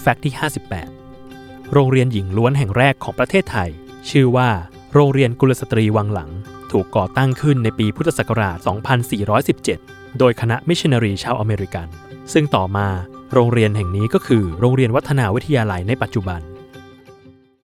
fact ที่ 58 โรงเรียนหญิงล้วนแห่งแรกของประเทศไทย ชื่อว่า โรงเรียนกุลสตรีวังหลัง ถูกก่อตั้งขึ้นในปีพุทธศักราช 2417 โดยคณะมิชชันนารีชาวอเมริกัน ซึ่งต่อมาโรงเรียนแห่งนี้ก็คือโรงเรียนวัฒนาวิทยาลัยในปัจจุบัน